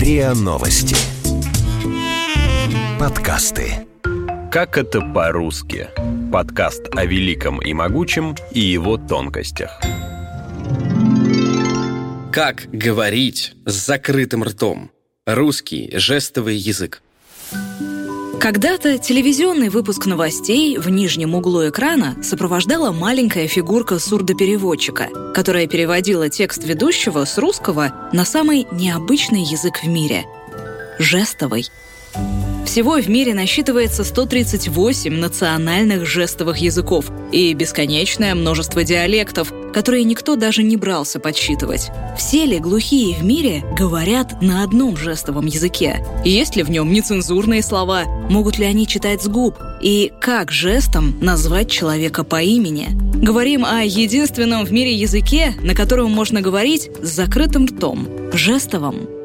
РИА Новости. Подкасты. Как это по-русски? Подкаст о великом и могучем и его тонкостях. Как говорить с закрытым ртом? Русский жестовый язык. Когда-то телевизионный выпуск новостей в нижнем углу экрана сопровождала маленькая фигурка сурдопереводчика, которая переводила текст ведущего с русского на самый необычный язык в мире — жестовый. Всего в мире насчитывается 138 национальных жестовых языков и бесконечное множество диалектов, которые никто даже не брался подсчитывать. Все ли глухие в мире говорят на одном жестовом языке? Есть ли в нем нецензурные слова? Могут ли они читать с губ? И как жестом назвать человека по имени? Говорим о единственном в мире языке, на котором можно говорить с закрытым ртом – жестовом.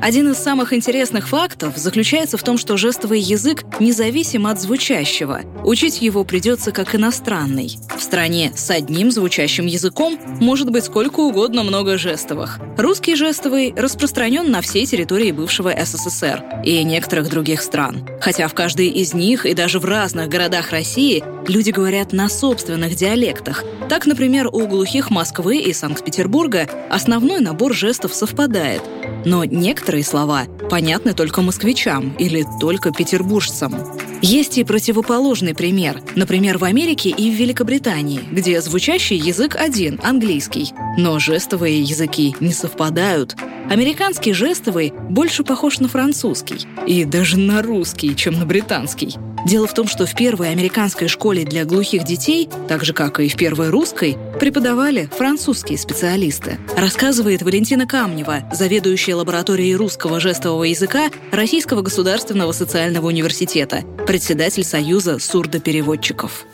Один из самых интересных фактов заключается в том, что жестовый язык независим от звучащего. Учить его придется как иностранный. В стране с одним звучащим языком может быть сколько угодно много жестовых. Русский жестовый распространен на всей территории бывшего СССР и некоторых других стран. Хотя в каждой из них и даже в разных городах России люди говорят на собственных диалектах. Так, например, у глухих Москвы и Санкт-Петербурга основной набор жестов совпадает – но некоторые слова понятны только москвичам или только петербуржцам. Есть и противоположный пример. Например, в Америке и в Великобритании, где звучащий язык один – английский, но жестовые языки не совпадают. Американский жестовый больше похож на французский и даже на русский, чем на британский – Дело в том, что в первой американской школе для глухих детей, так же как и в первой русской, преподавали французские специалисты. Рассказывает Валентина Камнева, заведующая лабораторией русского жестового языка Российского государственного социального университета, председатель Союза сурдопереводчиков.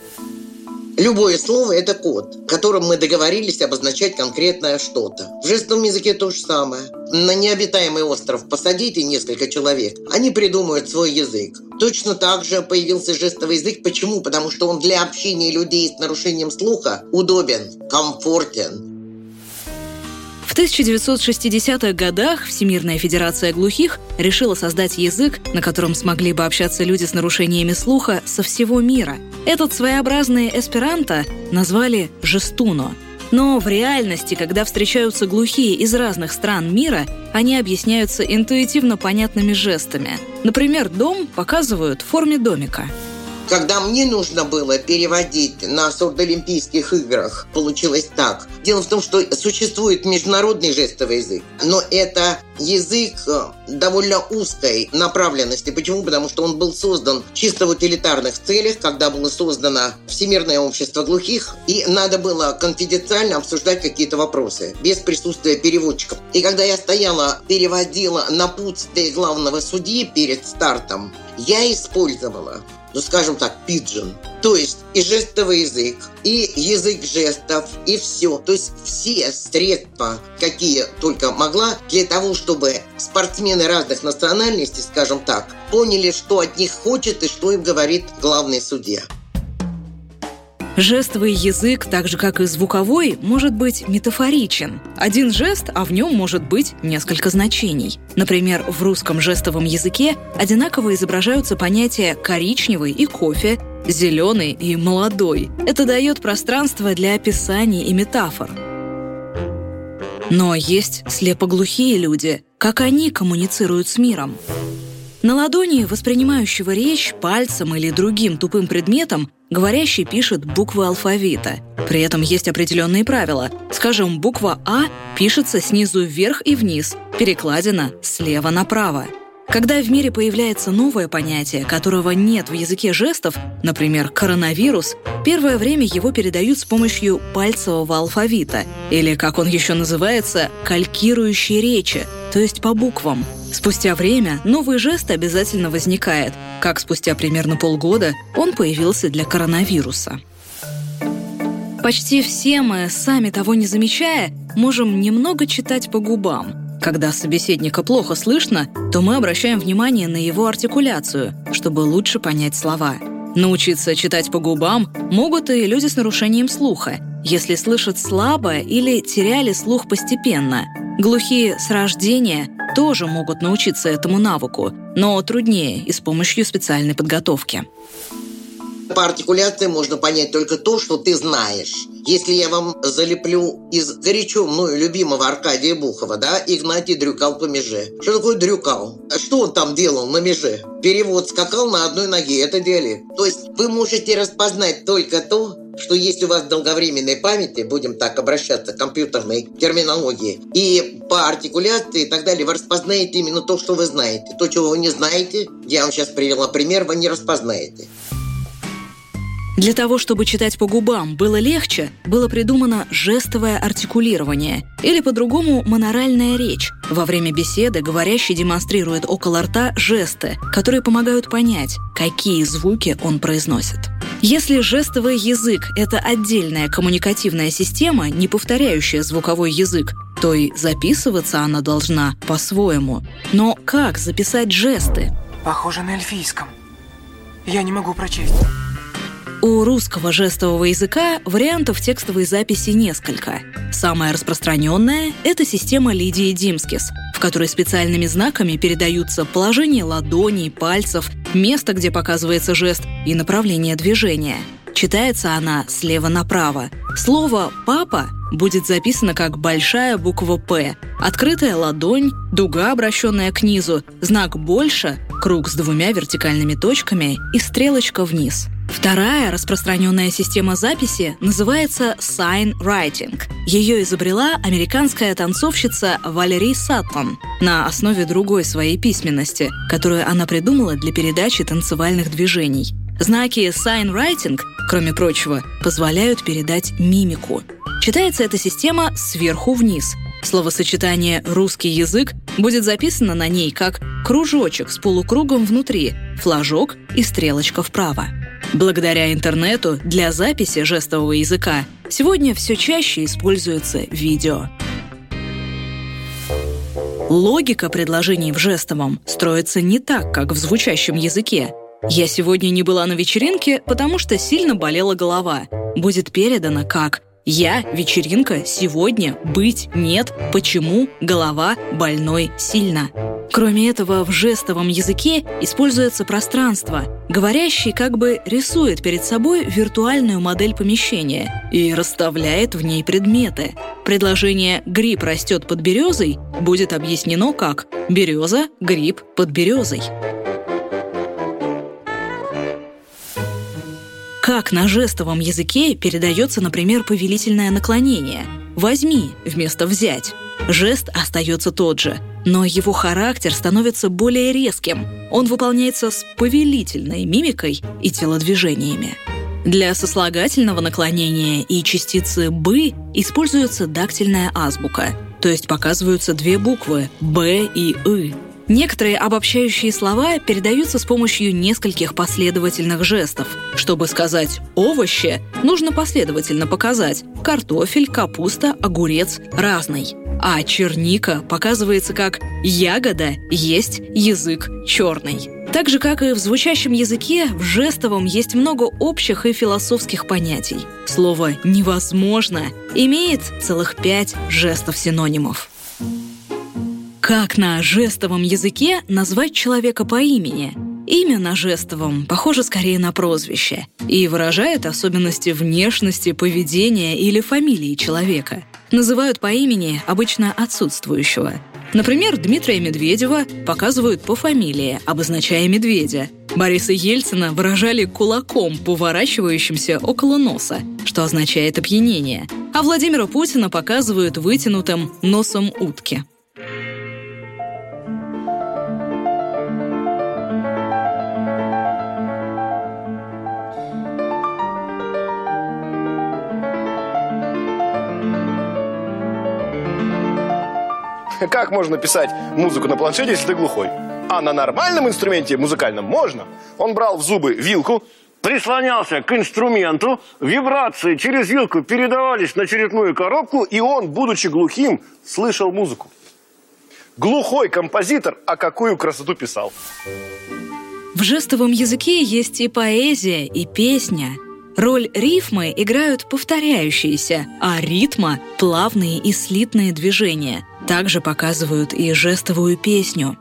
Любое слово – это код, которым мы договорились обозначать конкретное что-то. В жестовом языке то же самое. На необитаемый остров посадите несколько человек, они придумают свой язык. Точно так же появился жестовый язык. Почему? Потому что он для общения людей с нарушением слуха удобен, комфортен, в 1960-х годах Всемирная Федерация глухих решила создать язык, на котором смогли бы общаться люди с нарушениями слуха со всего мира. Этот своеобразный эсперанто назвали «жестуно». Но в реальности, когда встречаются глухие из разных стран мира, они объясняются интуитивно понятными жестами. Например, дом показывают в форме домика – когда мне нужно было переводить на сурдоолимпийских играх, получилось так. Дело в том, что существует международный жестовый язык, но это язык э, довольно узкой направленности. Почему? Потому что он был создан чисто в утилитарных целях, когда было создано Всемирное общество глухих, и надо было конфиденциально обсуждать какие-то вопросы, без присутствия переводчиков. И когда я стояла, переводила на путь главного судьи перед стартом, я использовала ну скажем так, пиджин. То есть и жестовый язык, и язык жестов, и все. То есть все средства, какие только могла, для того, чтобы спортсмены разных национальностей, скажем так, поняли, что от них хочет и что им говорит главный судья. Жестовый язык, так же как и звуковой, может быть метафоричен. Один жест, а в нем может быть несколько значений. Например, в русском жестовом языке одинаково изображаются понятия «коричневый» и «кофе», «зеленый» и «молодой». Это дает пространство для описаний и метафор. Но есть слепоглухие люди. Как они коммуницируют с миром? На ладони воспринимающего речь пальцем или другим тупым предметом говорящий пишет буквы алфавита. При этом есть определенные правила. Скажем, буква А пишется снизу вверх и вниз, перекладина слева направо. Когда в мире появляется новое понятие, которого нет в языке жестов, например, коронавирус, первое время его передают с помощью пальцевого алфавита, или, как он еще называется, калькирующей речи, то есть по буквам – Спустя время новый жест обязательно возникает, как спустя примерно полгода он появился для коронавируса. Почти все мы, сами того не замечая, можем немного читать по губам. Когда собеседника плохо слышно, то мы обращаем внимание на его артикуляцию, чтобы лучше понять слова. Научиться читать по губам могут и люди с нарушением слуха. если слышат слабо или теряли слух постепенно. Глухие с рождения тоже могут научиться этому навыку, но труднее и с помощью специальной подготовки. По артикуляции можно понять только то, что ты знаешь. Если я вам залеплю из горячо мною любимого Аркадия Бухова, да, Игнатий дрюкал по меже. Что такое дрюкал? Что он там делал на меже? Перевод скакал на одной ноге, это диалект. То есть вы можете распознать только то, что есть у вас долговременной памяти, будем так обращаться к компьютерной терминологии, и по артикуляции и так далее, вы распознаете именно то, что вы знаете. То, чего вы не знаете, я вам сейчас привела пример, вы не распознаете. Для того, чтобы читать по губам было легче, было придумано жестовое артикулирование, или по-другому моноральная речь. Во время беседы говорящий демонстрирует около рта жесты, которые помогают понять, какие звуки он произносит. Если жестовый язык — это отдельная коммуникативная система, не повторяющая звуковой язык, то и записываться она должна по-своему. Но как записать жесты? Похоже на эльфийском. Я не могу прочесть. У русского жестового языка вариантов текстовой записи несколько. Самая распространенная – это система Лидии Димскис, в которой специальными знаками передаются положение ладоней, пальцев, место, где показывается жест, и направление движения. Читается она слева направо. Слово «папа» будет записано как большая буква «П», открытая ладонь, дуга, обращенная к низу, знак «больше», круг с двумя вертикальными точками и стрелочка вниз – Вторая распространенная система записи называется sign writing. Ее изобрела американская танцовщица Валерий Саттон на основе другой своей письменности, которую она придумала для передачи танцевальных движений. Знаки sign writing, кроме прочего, позволяют передать мимику. Читается эта система сверху вниз. Словосочетание «русский язык» будет записано на ней как кружочек с полукругом внутри, флажок и стрелочка вправо. Благодаря интернету для записи жестового языка сегодня все чаще используется видео. Логика предложений в жестовом строится не так, как в звучащем языке. «Я сегодня не была на вечеринке, потому что сильно болела голова» будет передано как «Я, вечеринка, сегодня, быть, нет, почему, голова, больной, сильно». Кроме этого, в жестовом языке используется пространство. Говорящий как бы рисует перед собой виртуальную модель помещения и расставляет в ней предметы. Предложение «гриб растет под березой» будет объяснено как «береза, гриб под березой». Как на жестовом языке передается, например, повелительное наклонение «возьми» вместо «взять». Жест остается тот же, но его характер становится более резким. Он выполняется с повелительной мимикой и телодвижениями. Для сослагательного наклонения и частицы «бы» используется дактильная азбука, то есть показываются две буквы «б» и «ы», Некоторые обобщающие слова передаются с помощью нескольких последовательных жестов. Чтобы сказать «овощи», нужно последовательно показать картофель, капуста, огурец, разный. А черника показывается как «ягода есть язык черный». Так же, как и в звучащем языке, в жестовом есть много общих и философских понятий. Слово «невозможно» имеет целых пять жестов-синонимов. Как на жестовом языке назвать человека по имени? Имя на жестовом похоже скорее на прозвище и выражает особенности внешности, поведения или фамилии человека. Называют по имени обычно отсутствующего. Например, Дмитрия Медведева показывают по фамилии, обозначая медведя. Бориса Ельцина выражали кулаком, поворачивающимся около носа, что означает опьянение. А Владимира Путина показывают вытянутым носом утки. Как можно писать музыку на планшете, если ты глухой? А на нормальном инструменте музыкальном можно. Он брал в зубы вилку, прислонялся к инструменту, вибрации через вилку передавались на черепную коробку, и он, будучи глухим, слышал музыку. Глухой композитор, а какую красоту писал. В жестовом языке есть и поэзия, и песня. Роль рифмы играют повторяющиеся, а ритма — плавные и слитные движения. Также показывают и жестовую песню.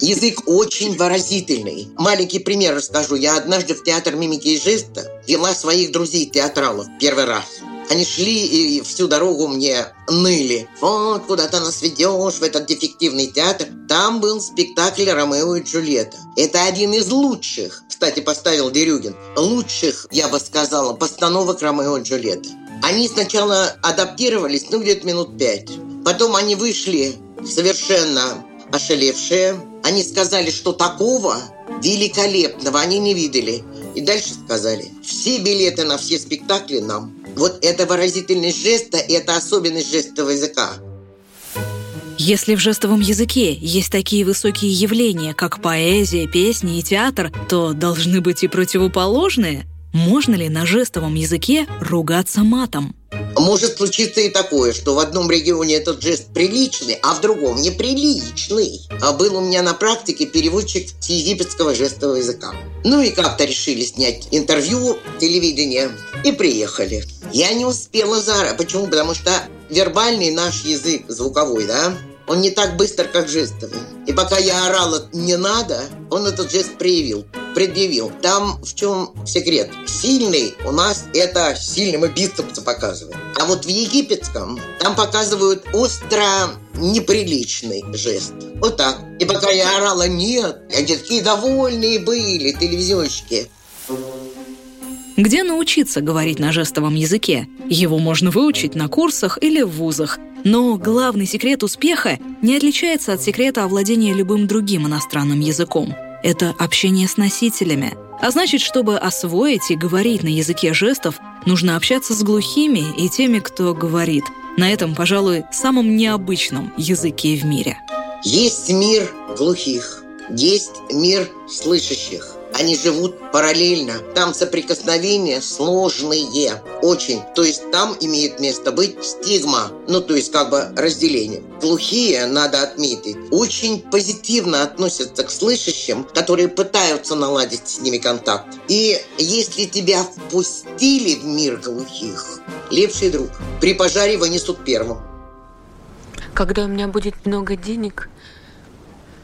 Язык очень выразительный. Маленький пример расскажу. Я однажды в театр мимики и жеста вела своих друзей-театралов первый раз. Они шли и всю дорогу мне ныли. Вот куда ты нас ведешь, в этот дефективный театр. Там был спектакль «Ромео и Джульетта». Это один из лучших, кстати, поставил Дерюгин, лучших, я бы сказала, постановок «Ромео и Джульетта». Они сначала адаптировались, ну, где-то минут пять. Потом они вышли совершенно ошалевшие. Они сказали, что такого великолепного они не видели. И дальше сказали, все билеты на все спектакли нам. Вот это выразительность жеста, это особенность жестового языка. Если в жестовом языке есть такие высокие явления, как поэзия, песни и театр, то должны быть и противоположные. Можно ли на жестовом языке ругаться матом? Может случиться и такое, что в одном регионе этот жест приличный, а в другом неприличный. А был у меня на практике переводчик с египетского жестового языка. Ну и как-то решили снять интервью телевидения и приехали. Я не успела заорать. Почему? Потому что вербальный наш язык звуковой, да, он не так быстро, как жестовый. И пока я орала «не надо», он этот жест проявил, предъявил. Там в чем секрет? Сильный у нас это сильным и бицепсы показывает. А вот в египетском там показывают остро неприличный жест. Вот так. И пока я орала «нет», они такие довольные были, телевизионщики. Где научиться говорить на жестовом языке? Его можно выучить на курсах или в вузах. Но главный секрет успеха не отличается от секрета овладения любым другим иностранным языком. Это общение с носителями. А значит, чтобы освоить и говорить на языке жестов, нужно общаться с глухими и теми, кто говорит. На этом, пожалуй, самом необычном языке в мире. Есть мир глухих, есть мир слышащих. Они живут параллельно. Там соприкосновения сложные. Очень. То есть там имеет место быть стигма. Ну, то есть как бы разделение. Глухие, надо отметить, очень позитивно относятся к слышащим, которые пытаются наладить с ними контакт. И если тебя впустили в мир глухих, лепший друг, при пожаре вынесут первым. Когда у меня будет много денег,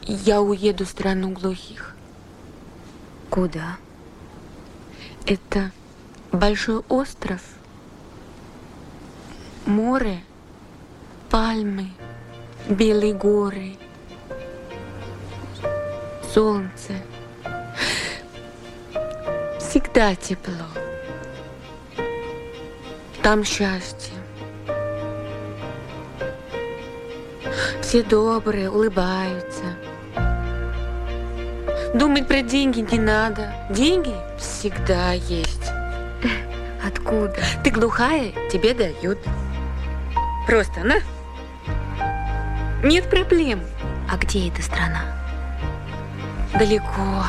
я уеду в страну глухих. Куда? Это большой остров, море, пальмы, белые горы, солнце. Всегда тепло. Там счастье. Все добрые, улыбаются. Думать про деньги не надо. Деньги всегда есть. Откуда? Ты глухая, тебе дают. Просто на. Нет проблем. А где эта страна? Далеко.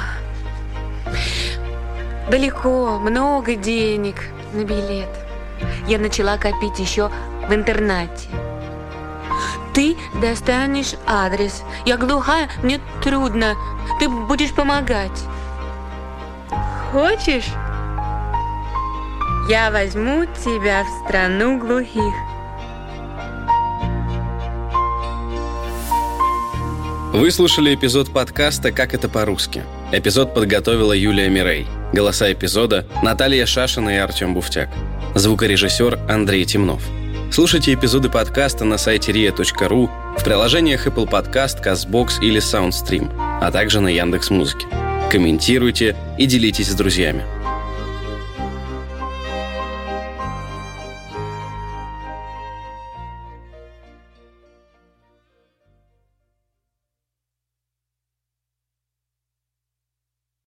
Далеко, много денег на билет. Я начала копить еще в интернате. Ты достанешь адрес. Я глухая, мне трудно. Ты будешь помогать. Хочешь? Я возьму тебя в страну глухих. Вы слушали эпизод подкаста «Как это по-русски». Эпизод подготовила Юлия Мирей. Голоса эпизода – Наталья Шашина и Артем Буфтяк. Звукорежиссер Андрей Темнов. Слушайте эпизоды подкаста на сайте ria.ru, в приложениях Apple Podcast, CastBox или SoundStream, а также на Яндекс.Музыке. Комментируйте и делитесь с друзьями.